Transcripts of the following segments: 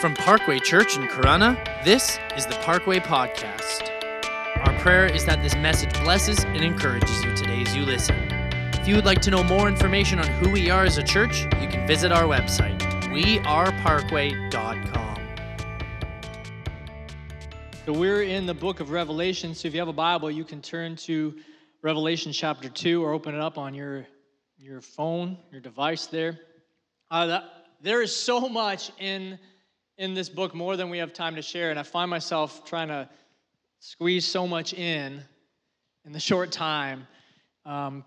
From Parkway Church in Corona, this is the Parkway Podcast. Our prayer is that this message blesses and encourages you today as you listen. If you would like to know more information on who we are as a church, you can visit our website, weareparkway.com. So we're in the book of Revelation. So if you have a Bible, you can turn to Revelation chapter 2 or open it up on your, your phone, your device there. Uh, that, there is so much in in this book more than we have time to share, and I find myself trying to squeeze so much in in the short time um,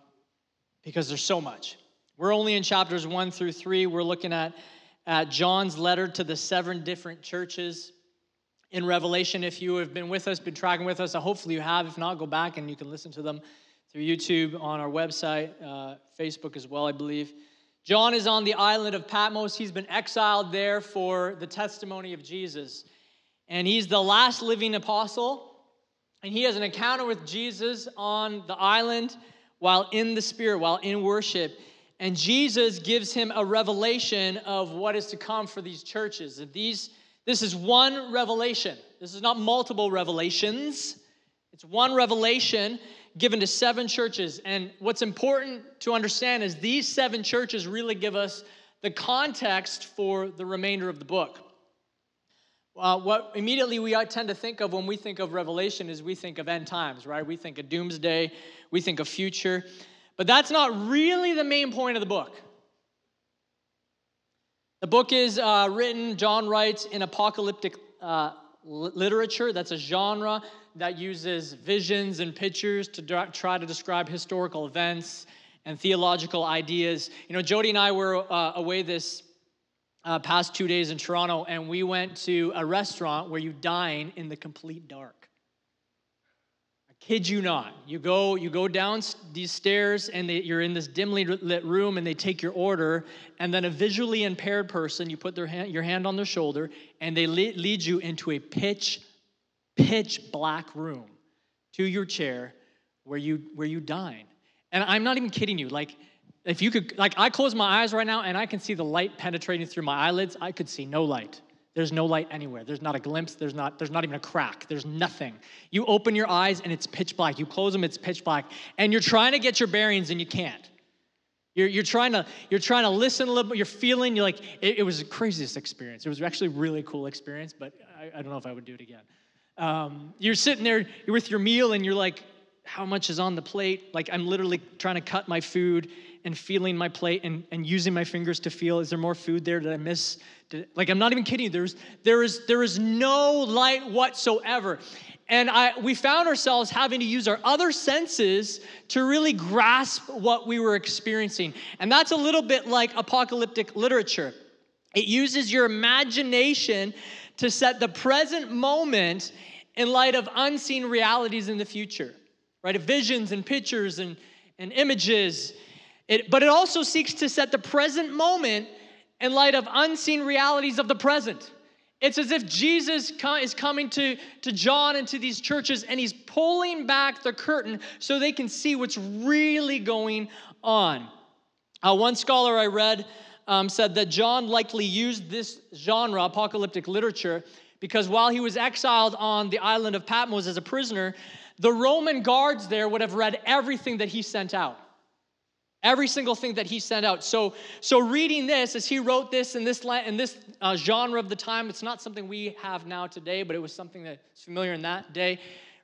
because there's so much. We're only in chapters one through three. We're looking at, at John's letter to the seven different churches in Revelation. If you have been with us, been tracking with us, hopefully you have. If not, go back and you can listen to them through YouTube on our website, uh, Facebook as well, I believe. John is on the island of Patmos. He's been exiled there for the testimony of Jesus. And he's the last living apostle. And he has an encounter with Jesus on the island while in the Spirit, while in worship. And Jesus gives him a revelation of what is to come for these churches. And these, this is one revelation. This is not multiple revelations. It's one revelation given to seven churches. And what's important to understand is these seven churches really give us the context for the remainder of the book. Uh, what immediately we tend to think of when we think of Revelation is we think of end times, right? We think of doomsday, we think of future. But that's not really the main point of the book. The book is uh, written, John writes, in apocalyptic uh, literature. That's a genre that uses visions and pictures to try to describe historical events and theological ideas. You know, Jody and I were uh, away this uh, past two days in Toronto, and we went to a restaurant where you dine in the complete dark. I kid you not. You go, you go down these stairs, and they, you're in this dimly lit room, and they take your order, and then a visually impaired person, you put their hand, your hand on their shoulder, and they lead you into a pitch pitch black room to your chair where you where you dine. And I'm not even kidding you. Like if you could like I close my eyes right now and I can see the light penetrating through my eyelids, I could see no light. There's no light anywhere. There's not a glimpse. There's not, there's not even a crack. There's nothing. You open your eyes and it's pitch black. You close them, it's pitch black. And you're trying to get your bearings and you can't. You're, you're, trying to, you're trying to listen a little bit. You're feeling, you're like, it, it was the craziest experience. It was actually really cool experience, but I, I don't know if I would do it again. Um, you're sitting there, you're with your meal, and you're like, how much is on the plate? Like, I'm literally trying to cut my food and feeling my plate and, and using my fingers to feel, is there more food there? Did I miss? Did, like, I'm not even kidding. There's, there, is, there is no light whatsoever. And I, we found ourselves having to use our other senses to really grasp what we were experiencing. And that's a little bit like apocalyptic literature. It uses your imagination to set the present moment in light of unseen realities in the future, right? Of visions and pictures and, and images. It, but it also seeks to set the present moment in light of unseen realities of the present. It's as if Jesus is coming to, to John and to these churches and he's pulling back the curtain so they can see what's really going on. Uh, one scholar I read um, said that John likely used this genre, apocalyptic literature, because while he was exiled on the island of Patmos as a prisoner, the Roman guards there would have read everything that he sent out. Every single thing that he sent out. So, so reading this, as he wrote this in this, in this uh, genre of the time, it's not something we have now today, but it was something that's familiar in that day.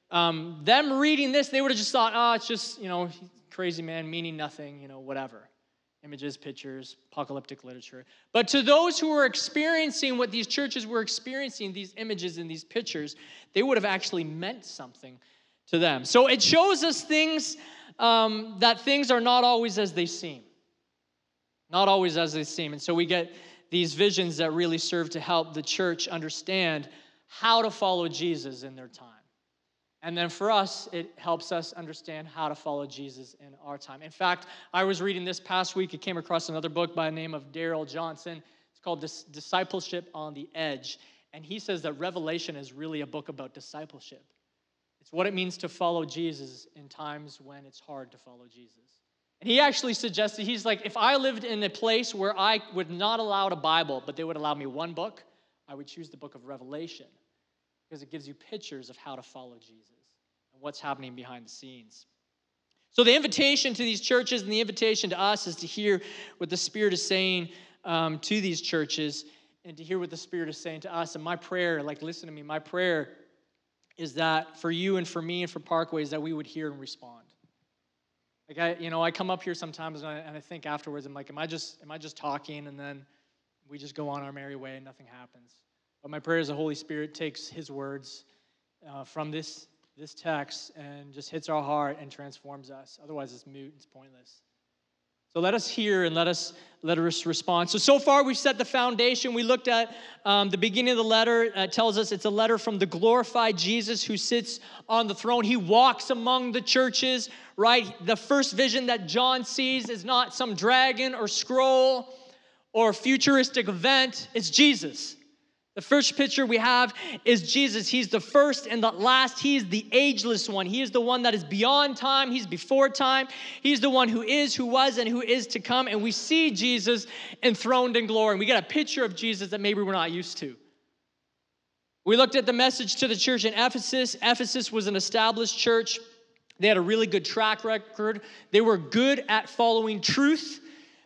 Um, them reading this, they would have just thought, oh, it's just, you know, crazy man, meaning nothing, you know, whatever images, pictures, apocalyptic literature. But to those who were experiencing what these churches were experiencing, these images and these pictures, they would have actually meant something to them. So it shows us things um, that things are not always as they seem. Not always as they seem. And so we get these visions that really serve to help the church understand how to follow Jesus in their time. And then for us, it helps us understand how to follow Jesus in our time. In fact, I was reading this past week, I came across another book by the name of Darrell Johnson. It's called Discipleship on the Edge. And he says that Revelation is really a book about discipleship. It's what it means to follow Jesus in times when it's hard to follow Jesus. And he actually suggested, he's like, if I lived in a place where I would not allow a Bible, but they would allow me one book, I would choose the book of Revelation because it gives you pictures of how to follow Jesus and what's happening behind the scenes. So, the invitation to these churches and the invitation to us is to hear what the Spirit is saying um, to these churches and to hear what the Spirit is saying to us. And my prayer, like, listen to me, my prayer is that for you and for me and for Parkways, that we would hear and respond. Like I, you know, I come up here sometimes and I, and I think afterwards, I'm like, am I just, am I just talking and then we just go on our merry way and nothing happens? But my prayer is the Holy Spirit takes His words uh, from this this text and just hits our heart and transforms us. Otherwise, it's moot, it's pointless. So let us hear and let us let us respond. So so far we've set the foundation. We looked at um, the beginning of the letter. Uh, tells us it's a letter from the glorified Jesus who sits on the throne. He walks among the churches. Right. The first vision that John sees is not some dragon or scroll or futuristic event. It's Jesus. The first picture we have is Jesus. He's the first and the last. He is the ageless one. He is the one that is beyond time. He's before time. He's the one who is, who was, and who is to come. And we see Jesus enthroned in glory. And we get a picture of Jesus that maybe we're not used to. We looked at the message to the church in Ephesus. Ephesus was an established church. They had a really good track record. They were good at following truth,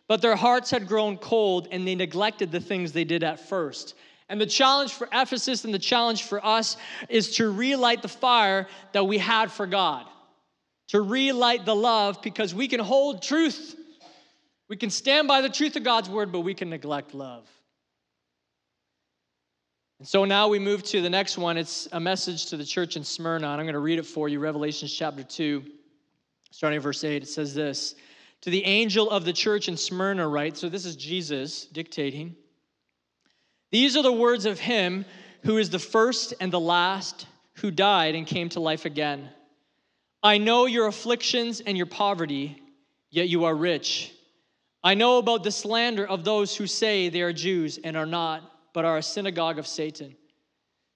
but their hearts had grown cold and they neglected the things they did at first. And the challenge for Ephesus and the challenge for us is to relight the fire that we had for God, to relight the love because we can hold truth. We can stand by the truth of God's word, but we can neglect love. And so now we move to the next one. It's a message to the church in Smyrna, and I'm going to read it for you Revelation chapter 2, starting at verse 8. It says this To the angel of the church in Smyrna, write, so this is Jesus dictating. These are the words of him who is the first and the last, who died and came to life again. I know your afflictions and your poverty, yet you are rich. I know about the slander of those who say they are Jews and are not, but are a synagogue of Satan.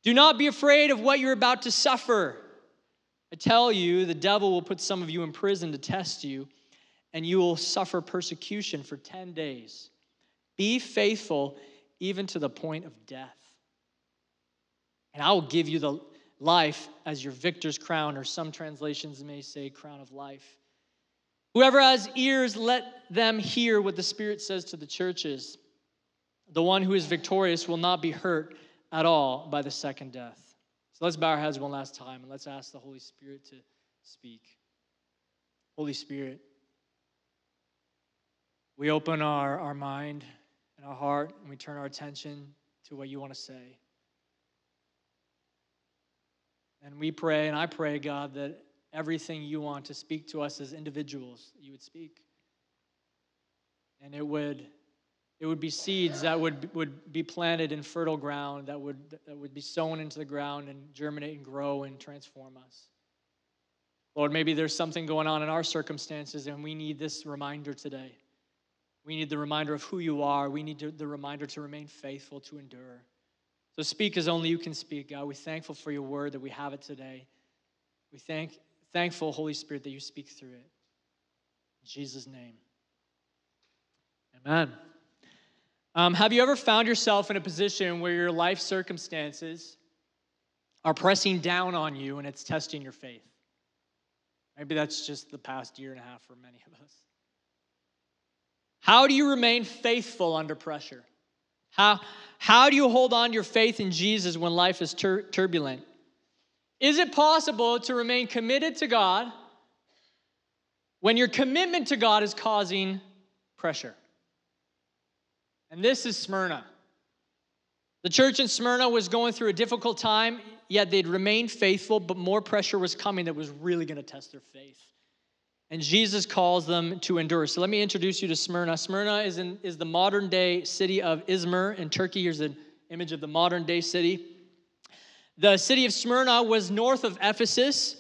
Do not be afraid of what you're about to suffer. I tell you, the devil will put some of you in prison to test you, and you will suffer persecution for 10 days. Be faithful even to the point of death. And I will give you the life as your victor's crown, or some translations may say crown of life. Whoever has ears, let them hear what the Spirit says to the churches. The one who is victorious will not be hurt at all by the second death. So let's bow our heads one last time and let's ask the Holy Spirit to speak. Holy Spirit, we open our, our mind in our heart and we turn our attention to what you want to say. And we pray, and I pray, God, that everything you want to speak to us as individuals, you would speak. And it would it would be seeds that would, would be planted in fertile ground, that would, that would be sown into the ground and germinate and grow and transform us. Lord, maybe there's something going on in our circumstances, and we need this reminder today. We need the reminder of who you are. We need to, the reminder to remain faithful, to endure. So speak as only you can speak, God. We're thankful for your word that we have it today. We thank thankful, Holy Spirit, that you speak through it. In Jesus' name. Amen. Um, have you ever found yourself in a position where your life circumstances are pressing down on you and it's testing your faith? Maybe that's just the past year and a half for many of us. How do you remain faithful under pressure? How, how do you hold on to your faith in Jesus when life is tur- turbulent? Is it possible to remain committed to God when your commitment to God is causing pressure? And this is Smyrna. The church in Smyrna was going through a difficult time, yet they'd remained faithful, but more pressure was coming that was really going to test their faith. And Jesus calls them to endure. So let me introduce you to Smyrna. Smyrna is, in, is the modern day city of Izmir in Turkey. Here's an image of the modern day city. The city of Smyrna was north of Ephesus,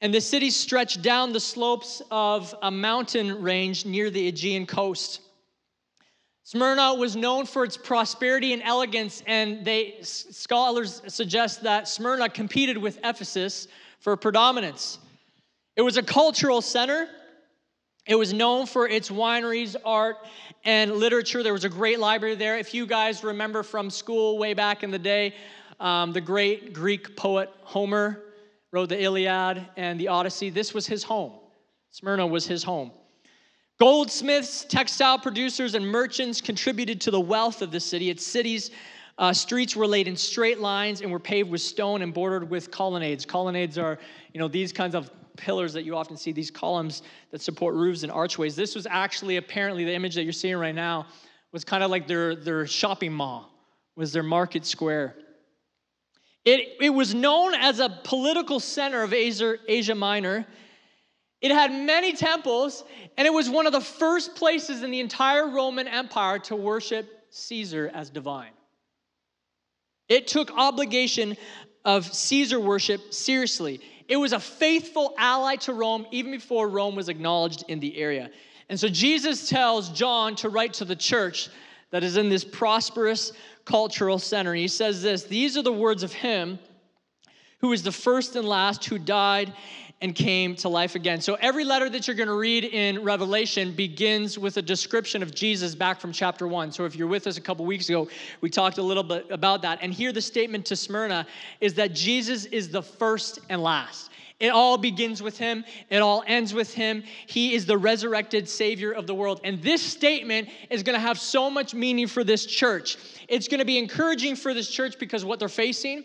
and the city stretched down the slopes of a mountain range near the Aegean coast. Smyrna was known for its prosperity and elegance, and they scholars suggest that Smyrna competed with Ephesus for predominance. It was a cultural center. It was known for its wineries, art, and literature. There was a great library there. If you guys remember from school way back in the day, um, the great Greek poet Homer wrote the Iliad and the Odyssey. This was his home. Smyrna was his home. Goldsmiths, textile producers, and merchants contributed to the wealth of the city. Its cities, uh, streets were laid in straight lines and were paved with stone and bordered with colonnades. Colonnades are, you know, these kinds of pillars that you often see, these columns that support roofs and archways. This was actually apparently the image that you're seeing right now was kind of like their, their shopping mall, was their market square. It, it was known as a political center of Asia, Asia Minor. It had many temples, and it was one of the first places in the entire Roman Empire to worship Caesar as divine. It took obligation of Caesar worship seriously. It was a faithful ally to Rome even before Rome was acknowledged in the area. And so Jesus tells John to write to the church that is in this prosperous cultural center. And he says this These are the words of him who is the first and last, who died and came to life again. So every letter that you're going to read in Revelation begins with a description of Jesus back from chapter 1. So if you're with us a couple weeks ago, we talked a little bit about that. And here the statement to Smyrna is that Jesus is the first and last. It all begins with him, it all ends with him. He is the resurrected Savior of the world. And this statement is going to have so much meaning for this church. It's going to be encouraging for this church because what they're facing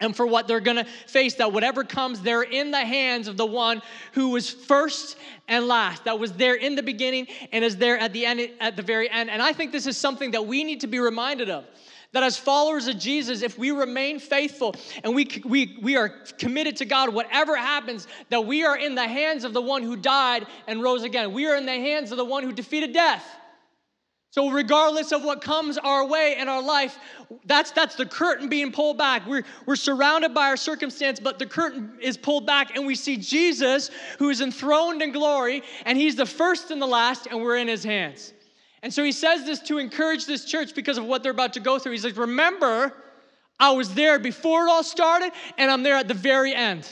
and for what they're going to face that whatever comes they're in the hands of the one who was first and last that was there in the beginning and is there at the end at the very end. And i think this is something that we need to be reminded of that as followers of jesus if we remain faithful and we, we, we are committed to god whatever happens that we are in the hands of the one who died and rose again. We are in the hands of the one who defeated death so, regardless of what comes our way in our life, that's, that's the curtain being pulled back. We're, we're surrounded by our circumstance, but the curtain is pulled back, and we see Jesus, who is enthroned in glory, and he's the first and the last, and we're in his hands. And so he says this to encourage this church because of what they're about to go through. He's like, Remember, I was there before it all started, and I'm there at the very end.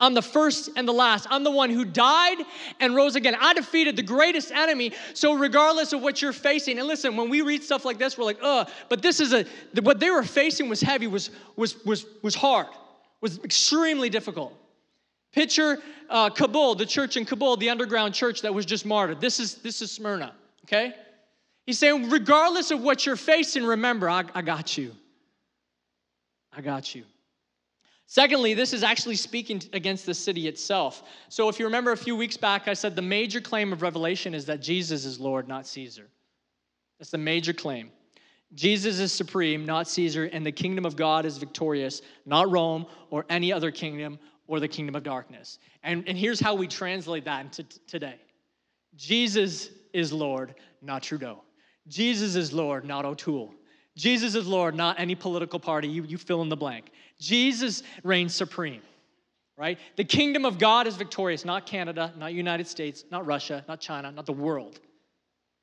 I'm the first and the last. I'm the one who died and rose again. I defeated the greatest enemy. So, regardless of what you're facing, and listen, when we read stuff like this, we're like, ugh, but this is a, what they were facing was heavy, was, was, was, was hard, was extremely difficult. Picture uh, Kabul, the church in Kabul, the underground church that was just martyred. This is, this is Smyrna, okay? He's saying, regardless of what you're facing, remember, I, I got you. I got you. Secondly, this is actually speaking against the city itself. So, if you remember a few weeks back, I said the major claim of Revelation is that Jesus is Lord, not Caesar. That's the major claim. Jesus is supreme, not Caesar, and the kingdom of God is victorious, not Rome or any other kingdom or the kingdom of darkness. And, and here's how we translate that into t- today Jesus is Lord, not Trudeau. Jesus is Lord, not O'Toole. Jesus is Lord, not any political party. You, you fill in the blank. Jesus reigns supreme, right? The kingdom of God is victorious, not Canada, not United States, not Russia, not China, not the world.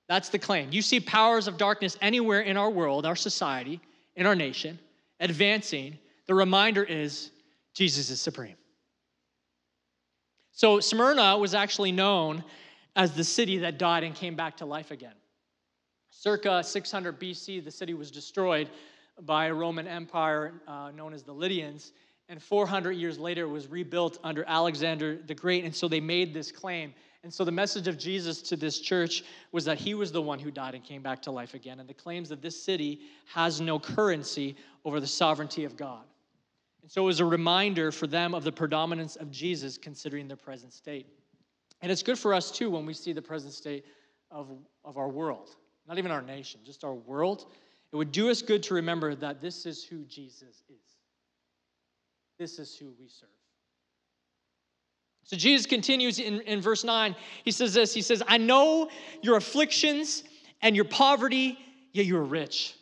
That's the claim. You see powers of darkness anywhere in our world, our society, in our nation, advancing. The reminder is Jesus is supreme. So Smyrna was actually known as the city that died and came back to life again. Circa 600 BC, the city was destroyed by a Roman Empire uh, known as the Lydians. And 400 years later, it was rebuilt under Alexander the Great. And so they made this claim. And so the message of Jesus to this church was that he was the one who died and came back to life again. And the claims that this city has no currency over the sovereignty of God. And so it was a reminder for them of the predominance of Jesus considering their present state. And it's good for us too when we see the present state of, of our world, not even our nation, just our world it would do us good to remember that this is who Jesus is. This is who we serve. So Jesus continues in, in verse 9. He says this He says, I know your afflictions and your poverty, yet you are rich.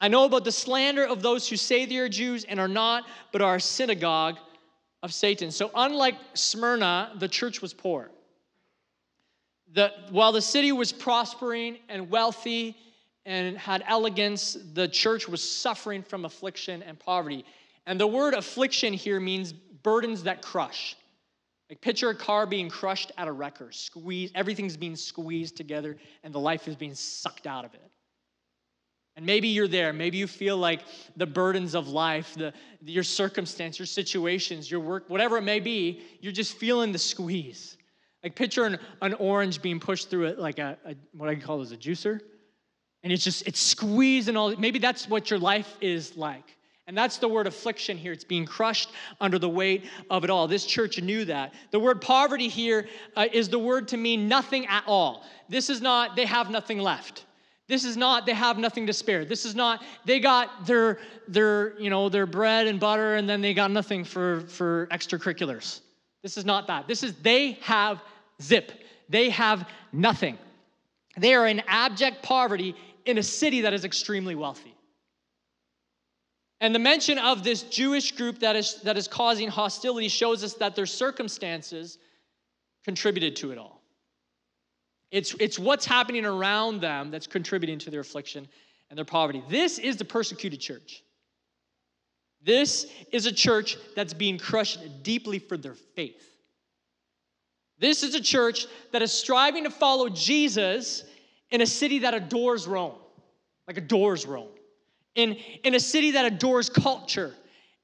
I know about the slander of those who say they are Jews and are not, but are a synagogue of Satan. So, unlike Smyrna, the church was poor. The, while the city was prospering and wealthy and had elegance, the church was suffering from affliction and poverty. And the word affliction here means burdens that crush. Like picture a car being crushed at a wrecker, squeezed, everything's being squeezed together, and the life is being sucked out of it. And maybe you're there. Maybe you feel like the burdens of life, the, your circumstance, your situations, your work, whatever it may be, you're just feeling the squeeze. Like picture an, an orange being pushed through it like a, a what I call is a juicer. And it's just, it's squeezing all, maybe that's what your life is like. And that's the word affliction here. It's being crushed under the weight of it all. This church knew that. The word poverty here uh, is the word to mean nothing at all. This is not, they have nothing left. This is not they have nothing to spare. This is not they got their their you know their bread and butter and then they got nothing for for extracurriculars. This is not that. This is they have zip. They have nothing. They are in abject poverty in a city that is extremely wealthy. And the mention of this Jewish group that is, that is causing hostility shows us that their circumstances contributed to it all. It's, it's what's happening around them that's contributing to their affliction and their poverty. This is the persecuted church. This is a church that's being crushed deeply for their faith. This is a church that is striving to follow Jesus in a city that adores Rome, like adores Rome in, in a city that adores culture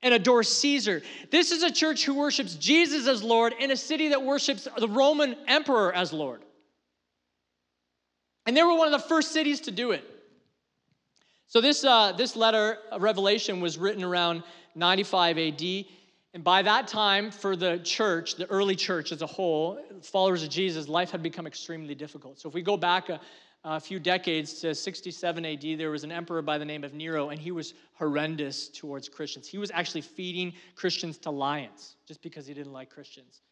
and adores Caesar. This is a church who worships Jesus as Lord in a city that worships the Roman emperor as Lord. And they were one of the first cities to do it. So this, uh, this letter, Revelation, was written around 95 AD. And by that time, for the church, the early church as a whole, followers of Jesus, life had become extremely difficult. So if we go back a, a few decades to 67 AD, there was an emperor by the name of Nero, and he was horrendous towards Christians. He was actually feeding Christians to lions just because he didn't like Christians.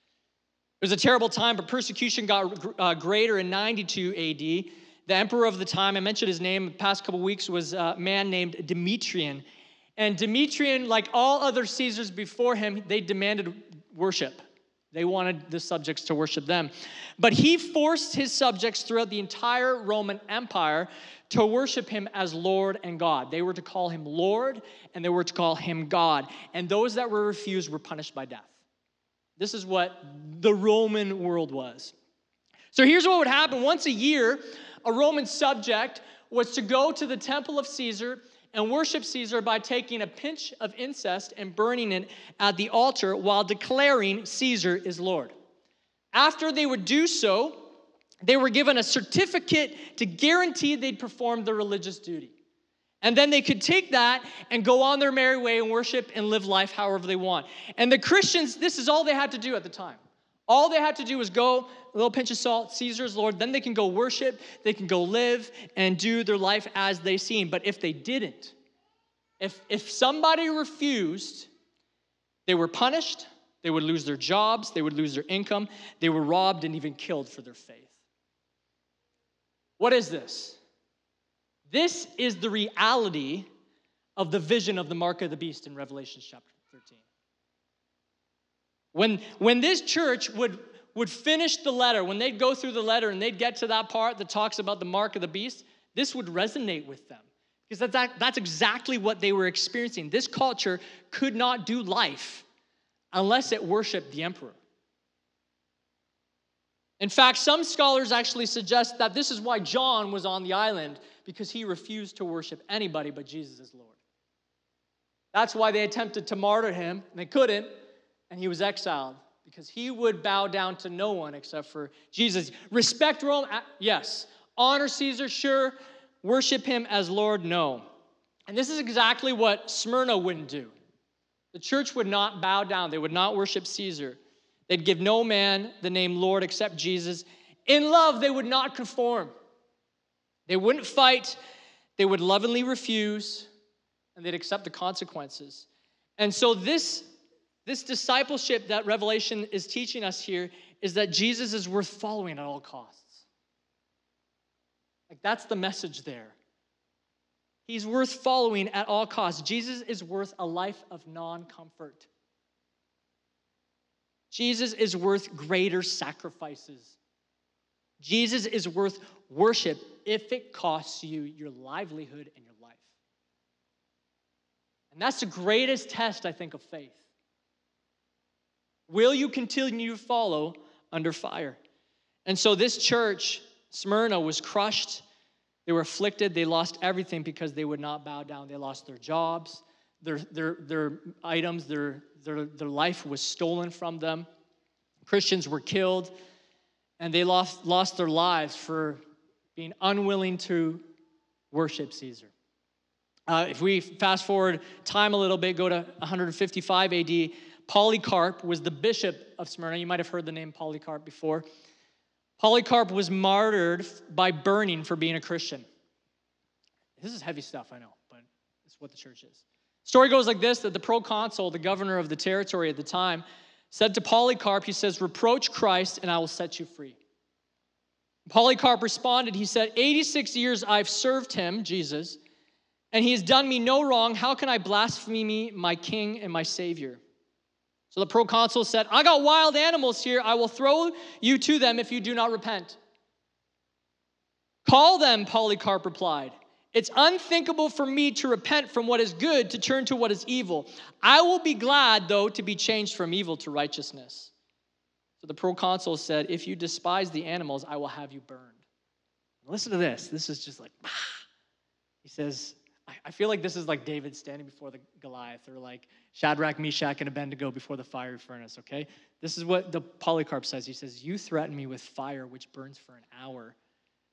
It was a terrible time, but persecution got uh, greater in 92 AD. The emperor of the time, I mentioned his name the past couple weeks, was a man named Domitian. And Domitian, like all other Caesars before him, they demanded worship. They wanted the subjects to worship them. But he forced his subjects throughout the entire Roman Empire to worship him as Lord and God. They were to call him Lord and they were to call him God. And those that were refused were punished by death. This is what the Roman world was. So here's what would happen once a year, a Roman subject was to go to the temple of Caesar and worship Caesar by taking a pinch of incest and burning it at the altar while declaring Caesar is Lord. After they would do so, they were given a certificate to guarantee they'd performed the religious duty. And then they could take that and go on their merry way and worship and live life however they want. And the Christians, this is all they had to do at the time. All they had to do was go, a little pinch of salt, Caesar's Lord, then they can go worship, they can go live and do their life as they seem. But if they didn't, if, if somebody refused, they were punished, they would lose their jobs, they would lose their income, they were robbed and even killed for their faith. What is this? This is the reality of the vision of the mark of the beast in Revelation chapter 13. When, when this church would, would finish the letter, when they'd go through the letter and they'd get to that part that talks about the mark of the beast, this would resonate with them. Because that's, that's exactly what they were experiencing. This culture could not do life unless it worshiped the emperor. In fact, some scholars actually suggest that this is why John was on the island, because he refused to worship anybody but Jesus as Lord. That's why they attempted to martyr him, and they couldn't and he was exiled because he would bow down to no one except for Jesus. Respect Rome? Uh, yes. Honor Caesar? Sure. Worship him as Lord? No. And this is exactly what Smyrna wouldn't do. The church would not bow down, they would not worship Caesar. They'd give no man the name Lord except Jesus. In love, they would not conform. They wouldn't fight, they would lovingly refuse, and they'd accept the consequences. And so, this this discipleship that Revelation is teaching us here is that Jesus is worth following at all costs. Like, that's the message there. He's worth following at all costs. Jesus is worth a life of non comfort. Jesus is worth greater sacrifices. Jesus is worth worship if it costs you your livelihood and your life. And that's the greatest test, I think, of faith. Will you continue to follow under fire? And so this church, Smyrna, was crushed. They were afflicted. They lost everything because they would not bow down. They lost their jobs, their, their, their items, their, their, their life was stolen from them. Christians were killed, and they lost, lost their lives for being unwilling to worship Caesar. Uh, if we fast forward time a little bit, go to 155 AD, Polycarp was the bishop of Smyrna. You might have heard the name Polycarp before. Polycarp was martyred by burning for being a Christian. This is heavy stuff, I know, but it's what the church is. Story goes like this that the proconsul, the governor of the territory at the time, said to Polycarp, he says, Reproach Christ and I will set you free. Polycarp responded, he said, 86 years I've served him, Jesus, and he has done me no wrong. How can I blaspheme my king and my savior? So the proconsul said, I got wild animals here. I will throw you to them if you do not repent. Call them, Polycarp replied. It's unthinkable for me to repent from what is good to turn to what is evil. I will be glad, though, to be changed from evil to righteousness. So the proconsul said, If you despise the animals, I will have you burned. Listen to this. This is just like, ah. he says, I feel like this is like David standing before the Goliath or like Shadrach, Meshach, and Abednego before the fiery furnace, okay? This is what the Polycarp says. He says, You threaten me with fire which burns for an hour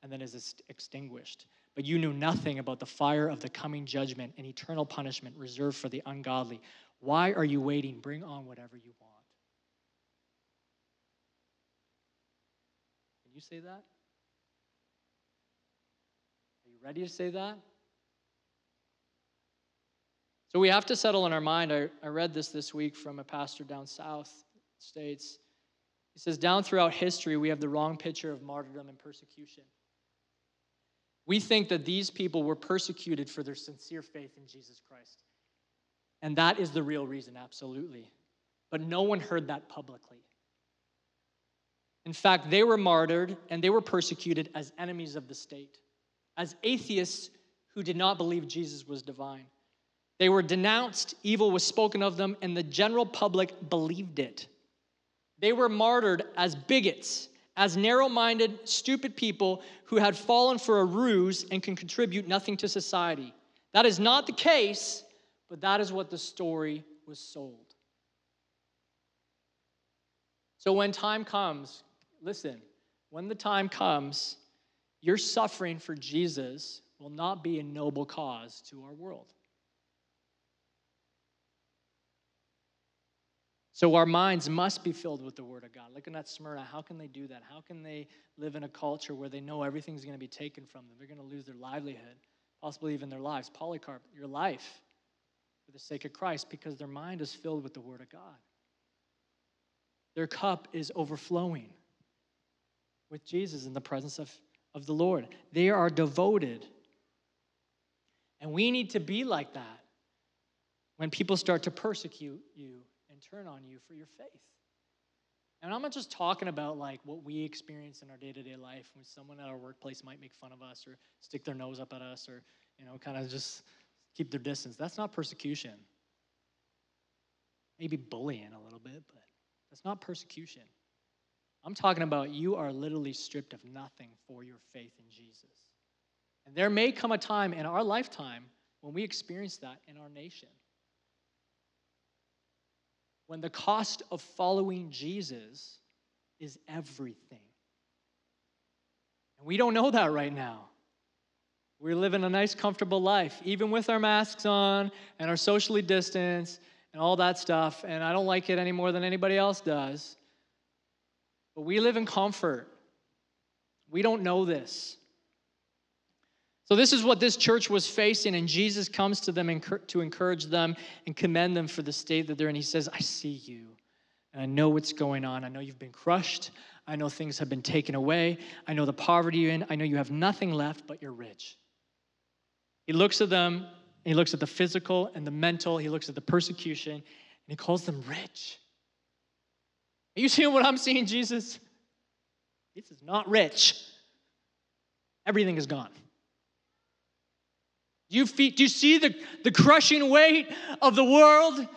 and then is extinguished. But you knew nothing about the fire of the coming judgment and eternal punishment reserved for the ungodly. Why are you waiting? Bring on whatever you want. Can you say that? Are you ready to say that? So we have to settle in our mind. I, I read this this week from a pastor down south states. He says, down throughout history, we have the wrong picture of martyrdom and persecution. We think that these people were persecuted for their sincere faith in Jesus Christ. And that is the real reason, absolutely. But no one heard that publicly. In fact, they were martyred and they were persecuted as enemies of the state, as atheists who did not believe Jesus was divine. They were denounced, evil was spoken of them, and the general public believed it. They were martyred as bigots, as narrow minded, stupid people who had fallen for a ruse and can contribute nothing to society. That is not the case, but that is what the story was sold. So when time comes, listen, when the time comes, your suffering for Jesus will not be a noble cause to our world. So our minds must be filled with the Word of God. Looking at Smyrna, how can they do that? How can they live in a culture where they know everything's going to be taken from them? They're going to lose their livelihood, possibly even their lives. Polycarp, your life for the sake of Christ, because their mind is filled with the Word of God. Their cup is overflowing with Jesus in the presence of, of the Lord. They are devoted. And we need to be like that when people start to persecute you and turn on you for your faith. And I'm not just talking about like what we experience in our day-to-day life when someone at our workplace might make fun of us or stick their nose up at us or, you know, kind of just keep their distance. That's not persecution. Maybe bullying a little bit, but that's not persecution. I'm talking about you are literally stripped of nothing for your faith in Jesus. And there may come a time in our lifetime when we experience that in our nation when the cost of following Jesus is everything. And we don't know that right now. We're living a nice, comfortable life, even with our masks on and our socially distanced and all that stuff. And I don't like it any more than anybody else does. But we live in comfort. We don't know this. So, this is what this church was facing, and Jesus comes to them to encourage them and commend them for the state that they're in. He says, I see you, and I know what's going on. I know you've been crushed. I know things have been taken away. I know the poverty you're in. I know you have nothing left, but you're rich. He looks at them, he looks at the physical and the mental, he looks at the persecution, and he calls them rich. Are you seeing what I'm seeing, Jesus? This is not rich. Everything is gone. Do you, feel, do you see the, the crushing weight of the world?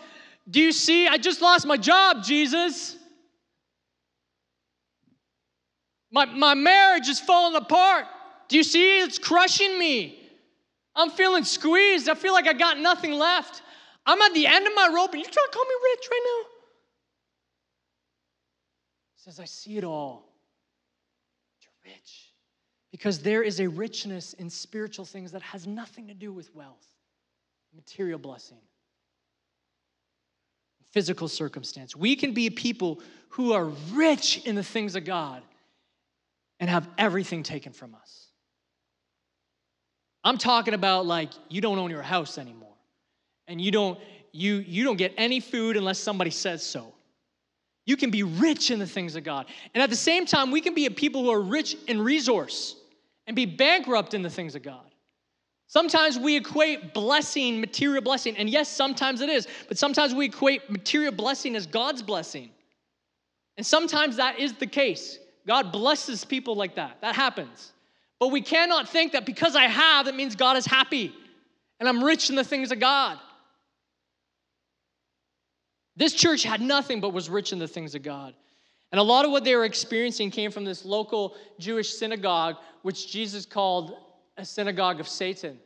Do you see? I just lost my job, Jesus. My, my marriage is falling apart. Do you see? It's crushing me. I'm feeling squeezed. I feel like I got nothing left. I'm at the end of my rope, and you're trying to call me rich right now? He says, I see it all. You're rich. Because there is a richness in spiritual things that has nothing to do with wealth, material blessing, physical circumstance. We can be people who are rich in the things of God and have everything taken from us. I'm talking about like you don't own your house anymore. And you don't you you don't get any food unless somebody says so. You can be rich in the things of God. And at the same time, we can be a people who are rich in resource and be bankrupt in the things of God. Sometimes we equate blessing, material blessing, and yes, sometimes it is, but sometimes we equate material blessing as God's blessing. And sometimes that is the case. God blesses people like that. That happens. But we cannot think that because I have, it means God is happy and I'm rich in the things of God. This church had nothing but was rich in the things of God. And a lot of what they were experiencing came from this local Jewish synagogue, which Jesus called a synagogue of Satan.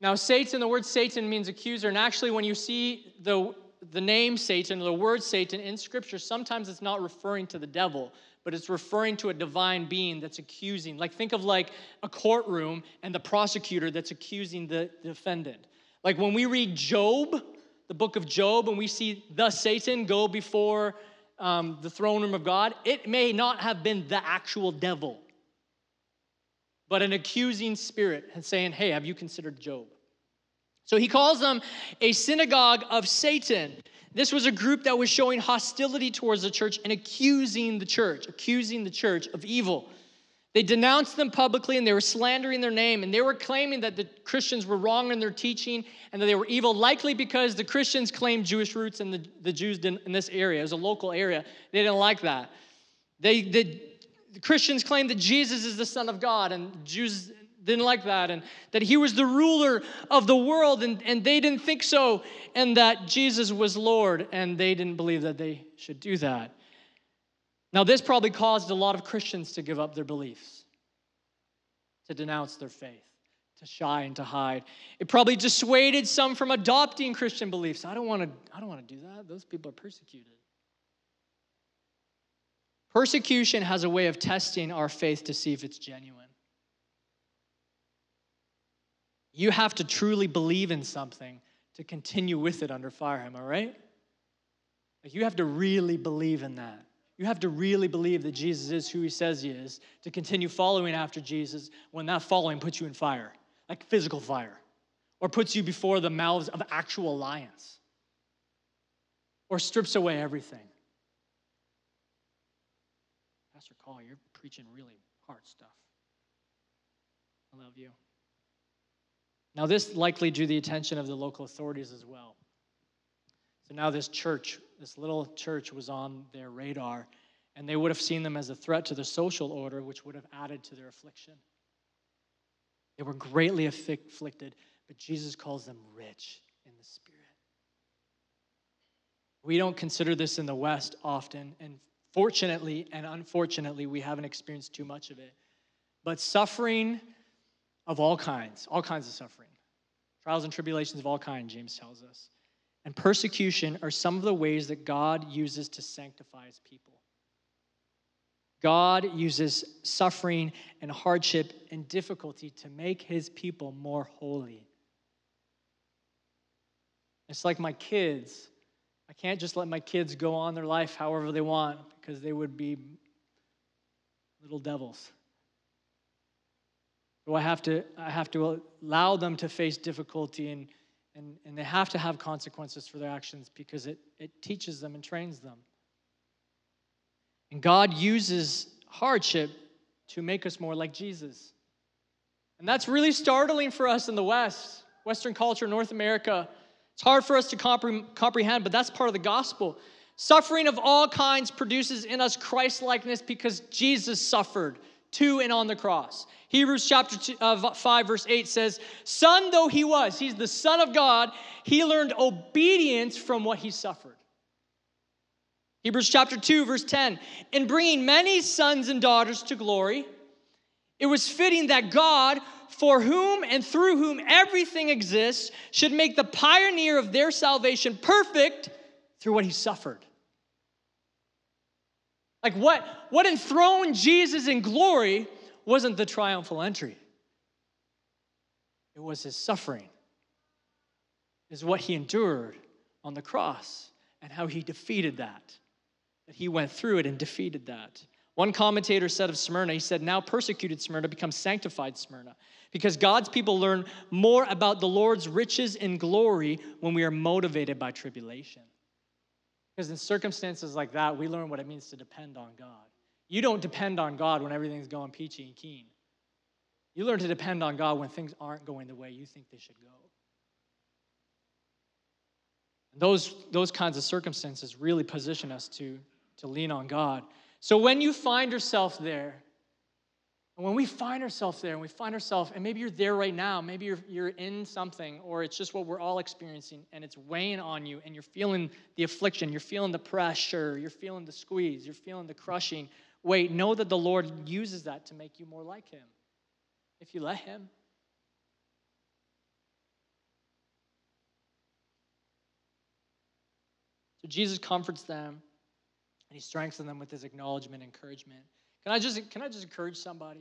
Now, Satan, the word Satan means accuser. And actually, when you see the, the name Satan, the word Satan in Scripture, sometimes it's not referring to the devil, but it's referring to a divine being that's accusing. Like, think of like a courtroom and the prosecutor that's accusing the defendant. Like, when we read Job, the book of Job, and we see the Satan go before um, the throne room of God, it may not have been the actual devil, but an accusing spirit and saying, Hey, have you considered Job? So he calls them a synagogue of Satan. This was a group that was showing hostility towards the church and accusing the church, accusing the church of evil. They denounced them publicly and they were slandering their name and they were claiming that the Christians were wrong in their teaching and that they were evil, likely because the Christians claimed Jewish roots and the, the Jews didn't in this area. It was a local area. They didn't like that. They, the, the Christians claimed that Jesus is the Son of God and Jews didn't like that and that he was the ruler of the world and, and they didn't think so and that jesus was lord and they didn't believe that they should do that now this probably caused a lot of christians to give up their beliefs to denounce their faith to shy and to hide it probably dissuaded some from adopting christian beliefs i don't want to i don't want to do that those people are persecuted persecution has a way of testing our faith to see if it's genuine You have to truly believe in something to continue with it under fire. Am I right? You have to really believe in that. You have to really believe that Jesus is who he says he is to continue following after Jesus when that following puts you in fire, like physical fire, or puts you before the mouths of actual lions, or strips away everything. Pastor Call, you're preaching really hard stuff. I love you. Now, this likely drew the attention of the local authorities as well. So now this church, this little church, was on their radar, and they would have seen them as a threat to the social order, which would have added to their affliction. They were greatly afflicted, but Jesus calls them rich in the Spirit. We don't consider this in the West often, and fortunately and unfortunately, we haven't experienced too much of it. But suffering of all kinds, all kinds of suffering, trials and tribulations of all kinds, James tells us. And persecution are some of the ways that God uses to sanctify his people. God uses suffering and hardship and difficulty to make his people more holy. It's like my kids. I can't just let my kids go on their life however they want because they would be little devils. So I have to, I have to allow them to face difficulty and, and, and they have to have consequences for their actions because it, it teaches them and trains them. And God uses hardship to make us more like Jesus. And that's really startling for us in the West, Western culture, North America. It's hard for us to compre- comprehend, but that's part of the gospel. Suffering of all kinds produces in us Christ likeness because Jesus suffered to and on the cross. Hebrews chapter two, uh, 5, verse 8 says, Son though he was, he's the Son of God, he learned obedience from what he suffered. Hebrews chapter 2, verse 10 In bringing many sons and daughters to glory, it was fitting that God, for whom and through whom everything exists, should make the pioneer of their salvation perfect through what he suffered. Like what, what enthroned Jesus in glory wasn't the triumphal entry. It was his suffering. Is what he endured on the cross and how he defeated that. That he went through it and defeated that. One commentator said of Smyrna, he said, Now persecuted Smyrna becomes sanctified Smyrna because God's people learn more about the Lord's riches and glory when we are motivated by tribulation. Because in circumstances like that, we learn what it means to depend on God. You don't depend on God when everything's going peachy and keen. You learn to depend on God when things aren't going the way you think they should go. Those, those kinds of circumstances really position us to, to lean on God. So when you find yourself there, and when we find ourselves there and we find ourselves, and maybe you're there right now, maybe you're, you're in something, or it's just what we're all experiencing, and it's weighing on you, and you're feeling the affliction, you're feeling the pressure, you're feeling the squeeze, you're feeling the crushing. Wait, know that the Lord uses that to make you more like Him if you let Him. So Jesus comforts them and he strengthens them with his acknowledgement, encouragement. Can I just, can I just encourage somebody?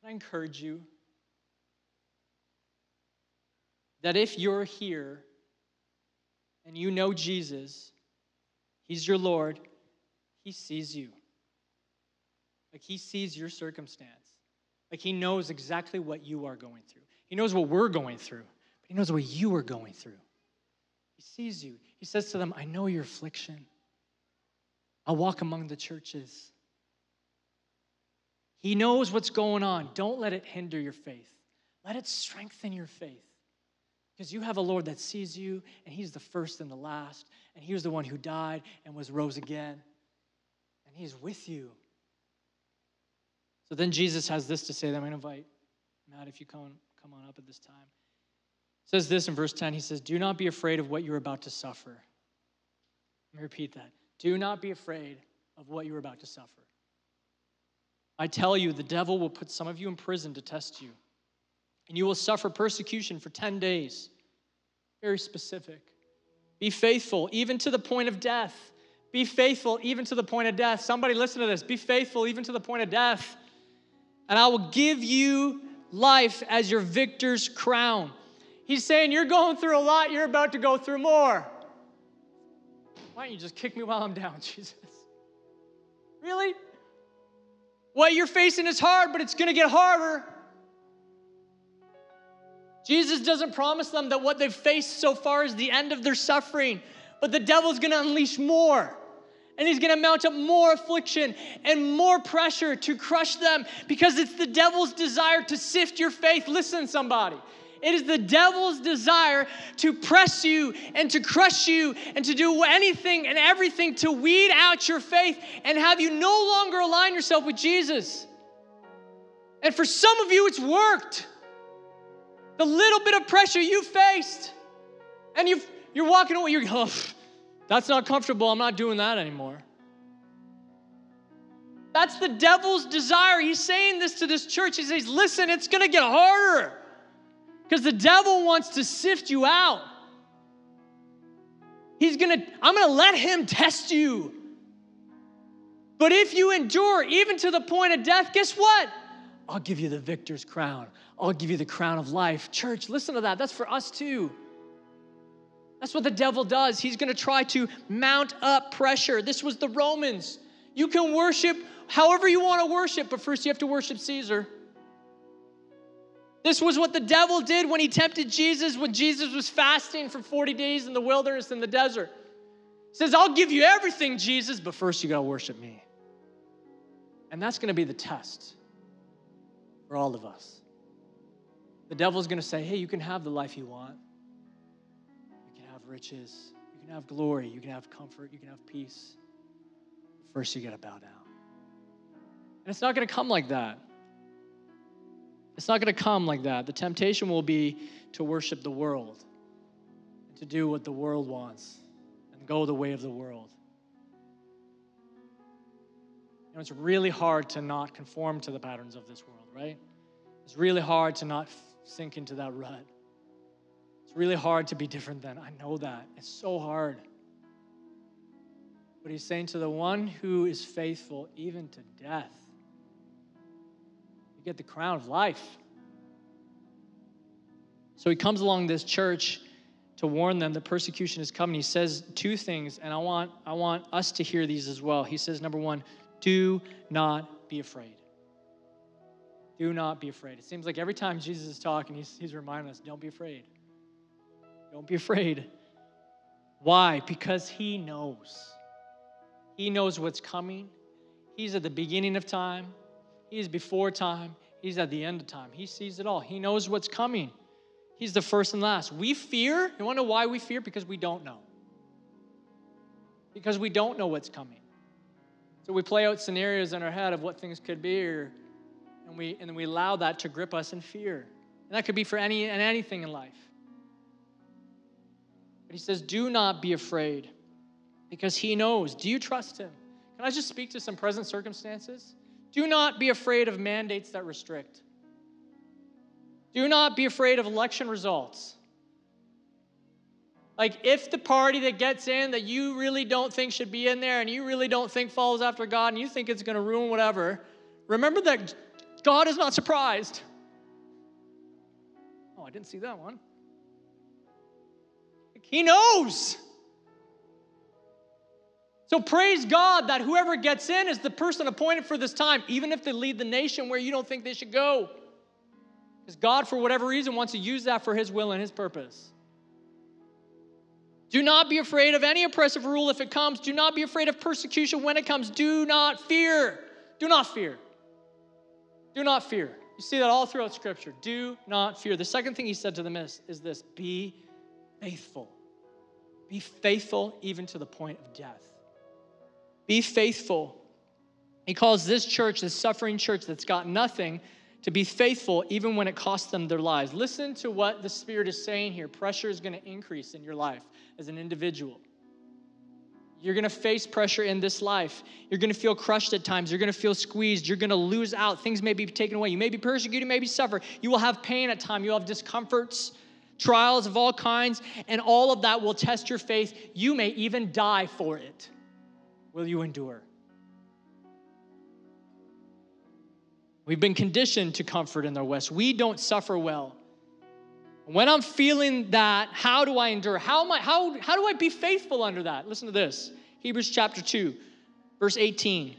Can I encourage you that if you're here and you know Jesus, He's your Lord, He sees you. Like He sees your circumstance. Like He knows exactly what you are going through. He knows what we're going through, but He knows what you are going through. He sees you. He says to them, I know your affliction. I'll walk among the churches. He knows what's going on. Don't let it hinder your faith. Let it strengthen your faith. Because you have a Lord that sees you, and He's the first and the last, and He was the one who died and was rose again, and He's with you. So then Jesus has this to say. That I'm going to invite Matt if you come, come on up at this time. Says this in verse 10. He says, Do not be afraid of what you're about to suffer. Let me repeat that. Do not be afraid of what you're about to suffer. I tell you, the devil will put some of you in prison to test you, and you will suffer persecution for 10 days. Very specific. Be faithful, even to the point of death. Be faithful, even to the point of death. Somebody listen to this. Be faithful, even to the point of death. And I will give you life as your victor's crown. He's saying, You're going through a lot, you're about to go through more. Why don't you just kick me while I'm down, Jesus? Really? What you're facing is hard, but it's going to get harder. Jesus doesn't promise them that what they've faced so far is the end of their suffering, but the devil's going to unleash more. And he's going to mount up more affliction and more pressure to crush them because it's the devil's desire to sift your faith. Listen, somebody. It is the devil's desire to press you and to crush you and to do anything and everything to weed out your faith and have you no longer align yourself with Jesus. And for some of you, it's worked. The little bit of pressure you faced, and you you're walking away, you're, oh, that's not comfortable. I'm not doing that anymore. That's the devil's desire. He's saying this to this church. He says, Listen, it's going to get harder. Because the devil wants to sift you out. He's gonna, I'm gonna let him test you. But if you endure even to the point of death, guess what? I'll give you the victor's crown. I'll give you the crown of life. Church, listen to that. That's for us too. That's what the devil does. He's to try to mount up pressure. This was the Romans. You can worship however you want to worship, but first you have to worship Caesar. This was what the devil did when he tempted Jesus when Jesus was fasting for 40 days in the wilderness in the desert. He says, I'll give you everything, Jesus, but first you got to worship me. And that's going to be the test for all of us. The devil's going to say, hey, you can have the life you want. You can have riches. You can have glory. You can have comfort. You can have peace. But first, you got to bow down. And it's not going to come like that. It's not going to come like that. The temptation will be to worship the world, to do what the world wants, and go the way of the world. You know, it's really hard to not conform to the patterns of this world, right? It's really hard to not sink into that rut. It's really hard to be different than. I know that. It's so hard. But he's saying to the one who is faithful even to death, you get the crown of life. So he comes along this church to warn them that persecution is coming. He says two things, and I want, I want us to hear these as well. He says, number one, do not be afraid. Do not be afraid. It seems like every time Jesus is talking, he's, he's reminding us don't be afraid. Don't be afraid. Why? Because he knows. He knows what's coming. He's at the beginning of time, He's before time, He's at the end of time. He sees it all. He knows what's coming. He's the first and last. We fear. You want to know why we fear? Because we don't know. Because we don't know what's coming. So we play out scenarios in our head of what things could be, or, and we and we allow that to grip us in fear. And that could be for any and anything in life. But he says, "Do not be afraid." because he knows. Do you trust him? Can I just speak to some present circumstances? Do not be afraid of mandates that restrict. Do not be afraid of election results. Like, if the party that gets in that you really don't think should be in there and you really don't think follows after God and you think it's going to ruin whatever, remember that God is not surprised. Oh, I didn't see that one. He knows. So praise God that whoever gets in is the person appointed for this time, even if they lead the nation where you don't think they should go. Because God, for whatever reason, wants to use that for His will and His purpose. Do not be afraid of any oppressive rule if it comes. Do not be afraid of persecution when it comes. Do not fear. Do not fear. Do not fear. You see that all throughout Scripture. Do not fear. The second thing he said to them is, is this be faithful. Be faithful even to the point of death. Be faithful. He calls this church, this suffering church that's got nothing, to be faithful even when it costs them their lives. Listen to what the Spirit is saying here. Pressure is going to increase in your life as an individual. You're going to face pressure in this life. You're going to feel crushed at times. You're going to feel squeezed. You're going to lose out. Things may be taken away. You may be persecuted, maybe suffer. You will have pain at times. You'll have discomforts, trials of all kinds, and all of that will test your faith. You may even die for it will you endure? We've been conditioned to comfort in the West. We don't suffer well. When I'm feeling that, how do I endure? How, am I, how, how do I be faithful under that? Listen to this Hebrews chapter 2, verse 18.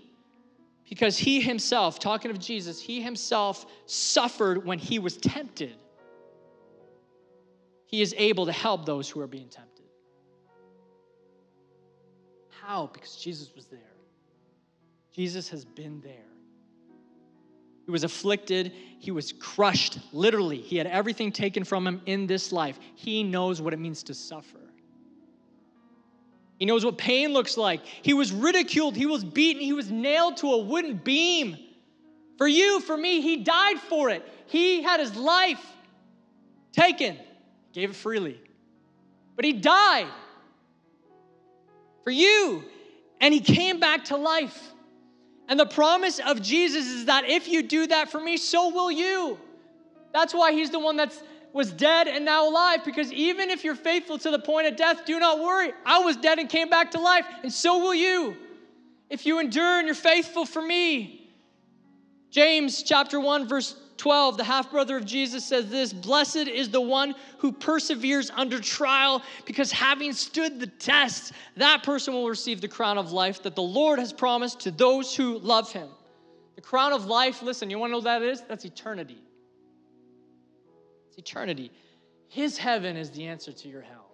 Because he himself, talking of Jesus, he himself suffered when he was tempted. He is able to help those who are being tempted. How? Because Jesus was there. Jesus has been there. He was afflicted. He was crushed, literally. He had everything taken from him in this life. He knows what it means to suffer. He knows what pain looks like. He was ridiculed. He was beaten. He was nailed to a wooden beam. For you, for me, he died for it. He had his life taken, gave it freely. But he died for you. And he came back to life. And the promise of Jesus is that if you do that for me, so will you. That's why he's the one that was dead and now alive, because even if you're faithful to the point of death, do not worry. I was dead and came back to life, and so will you. If you endure and you're faithful for me. James chapter 1, verse 12, the half brother of Jesus says this Blessed is the one who perseveres under trial, because having stood the test, that person will receive the crown of life that the Lord has promised to those who love him. The crown of life, listen, you want to know what that is? That's eternity. It's eternity. His heaven is the answer to your hell.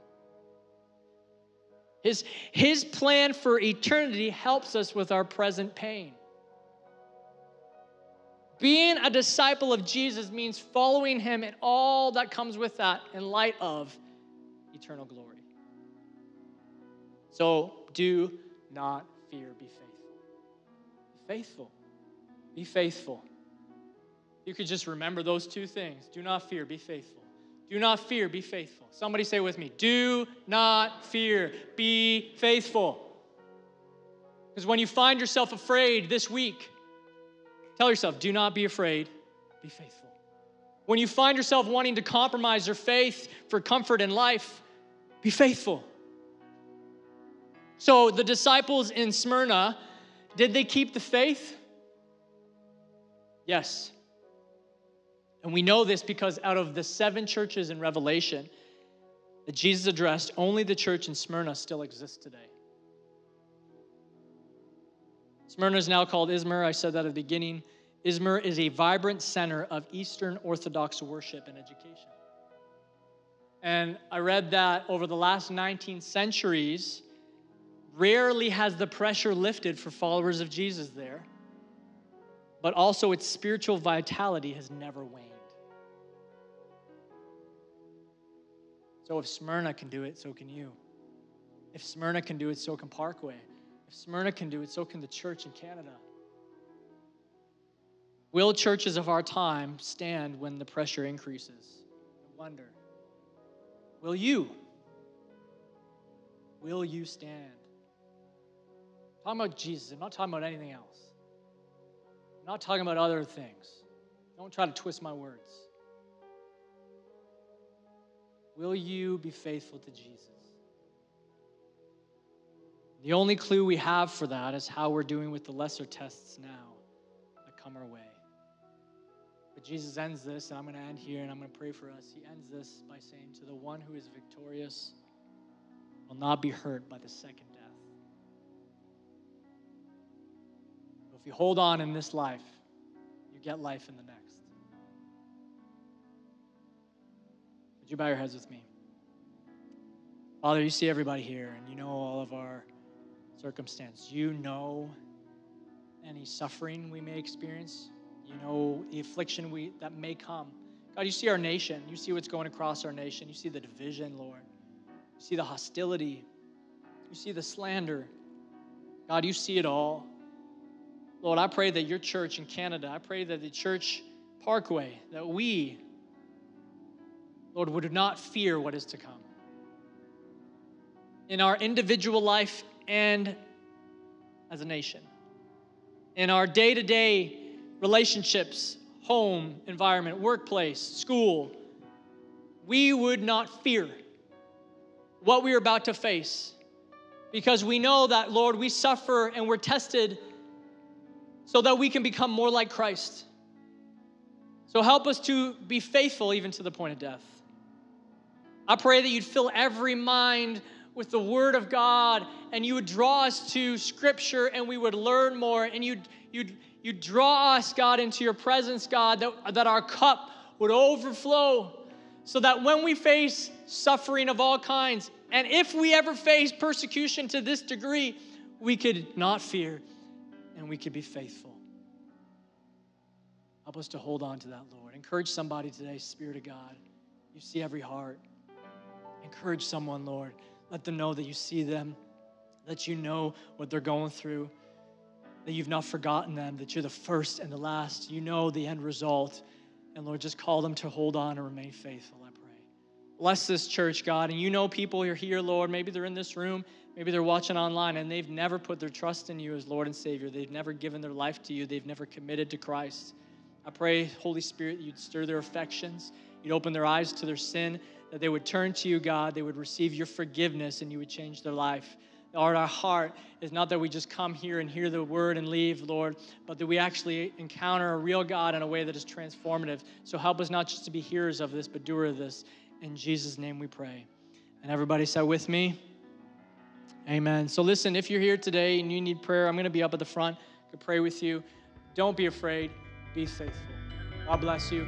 His, his plan for eternity helps us with our present pain. Being a disciple of Jesus means following him and all that comes with that in light of eternal glory. So do not fear, be faithful. Be faithful. Be faithful. You could just remember those two things. Do not fear, be faithful. Do not fear, be faithful. Somebody say with me, do not fear, be faithful. Because when you find yourself afraid this week, tell yourself, do not be afraid, be faithful. When you find yourself wanting to compromise your faith for comfort in life, be faithful. So the disciples in Smyrna, did they keep the faith? Yes. And we know this because out of the seven churches in Revelation that Jesus addressed, only the church in Smyrna still exists today. Smyrna is now called Izmir. I said that at the beginning. Izmir is a vibrant center of Eastern Orthodox worship and education. And I read that over the last 19 centuries, rarely has the pressure lifted for followers of Jesus there, but also its spiritual vitality has never waned. So if Smyrna can do it, so can you. If Smyrna can do it, so can Parkway. If Smyrna can do it, so can the church in Canada. Will churches of our time stand when the pressure increases? I wonder. Will you? Will you stand? I'm talking about Jesus. I'm not talking about anything else. I'm not talking about other things. Don't try to twist my words. Will you be faithful to Jesus? The only clue we have for that is how we're doing with the lesser tests now that come our way. But Jesus ends this, and I'm going to end here and I'm going to pray for us. He ends this by saying, To the one who is victorious will not be hurt by the second death. If you hold on in this life, you get life in the next. Would you bow your heads with me? Father, you see everybody here, and you know all of our circumstance. You know any suffering we may experience. You know the affliction we, that may come. God, you see our nation. You see what's going across our nation. You see the division, Lord. You see the hostility. You see the slander. God, you see it all. Lord, I pray that your church in Canada, I pray that the church Parkway, that we, Lord, would not fear what is to come. In our individual life and as a nation. In our day to day relationships, home, environment, workplace, school, we would not fear what we are about to face because we know that, Lord, we suffer and we're tested so that we can become more like Christ. So help us to be faithful even to the point of death. I pray that you'd fill every mind with the Word of God and you would draw us to Scripture and we would learn more and you'd, you'd, you'd draw us, God, into your presence, God, that, that our cup would overflow so that when we face suffering of all kinds, and if we ever face persecution to this degree, we could not fear and we could be faithful. Help us to hold on to that, Lord. Encourage somebody today, Spirit of God. You see every heart. Encourage someone, Lord. Let them know that you see them, that you know what they're going through, that you've not forgotten them, that you're the first and the last. You know the end result. And Lord, just call them to hold on and remain faithful, I pray. Bless this church, God. And you know people are here, Lord. Maybe they're in this room, maybe they're watching online, and they've never put their trust in you as Lord and Savior. They've never given their life to you, they've never committed to Christ. I pray, Holy Spirit, you'd stir their affections, you'd open their eyes to their sin, that they would turn to you, God, they would receive your forgiveness, and you would change their life. Lord, our heart is not that we just come here and hear the word and leave, Lord, but that we actually encounter a real God in a way that is transformative. So help us not just to be hearers of this, but doers of this. In Jesus' name we pray. And everybody said with me, Amen. So listen, if you're here today and you need prayer, I'm going to be up at the front to pray with you. Don't be afraid, be faithful. God bless you.